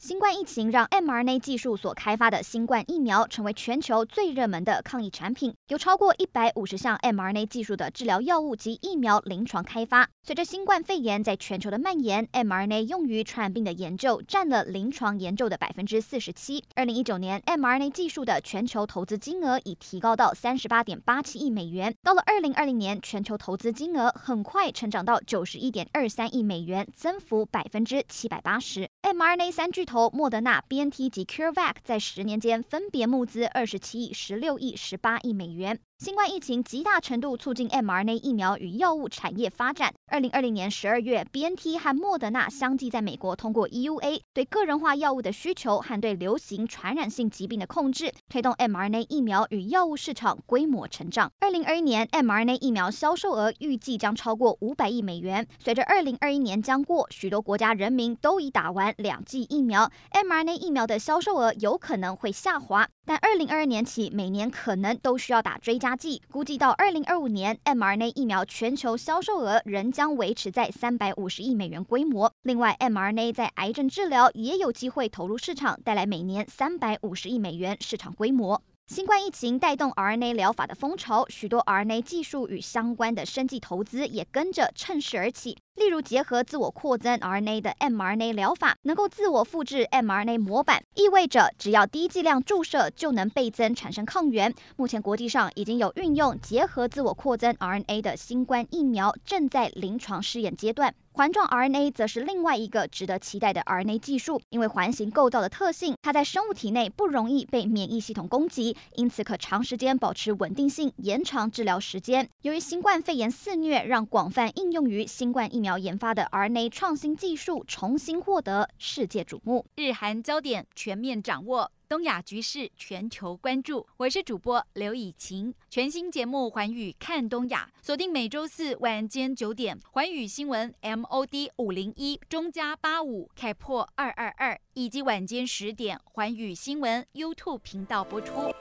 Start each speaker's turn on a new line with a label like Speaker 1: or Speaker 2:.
Speaker 1: 新冠疫情让 mRNA 技术所开发的新冠疫苗成为全球最热门的抗疫产品，有超过一百五十项 mRNA 技术的治疗药物及疫苗临床开发。随着新冠肺炎在全球的蔓延，mRNA 用于传染病的研究占了临床研究的百分之四十七。二零一九年，mRNA 技术的全球投资金额已提高到三十八点八七亿美元。到了二零二零年，全球投资金额很快成长到九十一点二三亿美元，增幅百分之七百八十。mRNA 三巨头莫德纳、BNT 及 CureVac 在十年间分别募资二十七亿、十六亿、十八亿美元。新冠疫情极大程度促进 mRNA 疫苗与药物产业发展。二零二零年十二月，BNT 和莫德纳相继在美国通过 EUA，对个人化药物的需求和对流行传染性疾病的控制，推动 mRNA 疫苗与药物市场规模成长。二零二一年，mRNA 疫苗销售额预计将超过五百亿美元。随着二零二一年将过，许多国家人民都已打完两剂疫苗，mRNA 疫苗的销售额有可能会下滑。但二零二二年起，每年可能都需要打追加剂。估计到二零二五年，mRNA 疫苗全球销售额仍将维持在三百五十亿美元规模。另外，mRNA 在癌症治疗也有机会投入市场，带来每年三百五十亿美元市场规模。新冠疫情带动 RNA 疗法的风潮，许多 RNA 技术与相关的生技投资也跟着趁势而起。例如，结合自我扩增 RNA 的 mRNA 疗法，能够自我复制 mRNA 模板，意味着只要低剂量注射就能倍增产生抗原。目前国际上已经有运用结合自我扩增 RNA 的新冠疫苗，正在临床试验阶段。环状 RNA 则是另外一个值得期待的 RNA 技术，因为环形构造的特性，它在生物体内不容易被免疫系统攻击，因此可长时间保持稳定性，延长治疗时间。由于新冠肺炎肆虐，让广泛应用于新冠疫苗研发的 RNA 创新技术重新获得世界瞩目。
Speaker 2: 日韩焦点全面掌握。东亚局势全球关注，我是主播刘以晴。全新节目《环宇看东亚》，锁定每周四晚间九点，《环宇新闻》MOD 五零一中加八五开破二二二，以及晚间十点，《环宇新闻》YouTube 频道播出。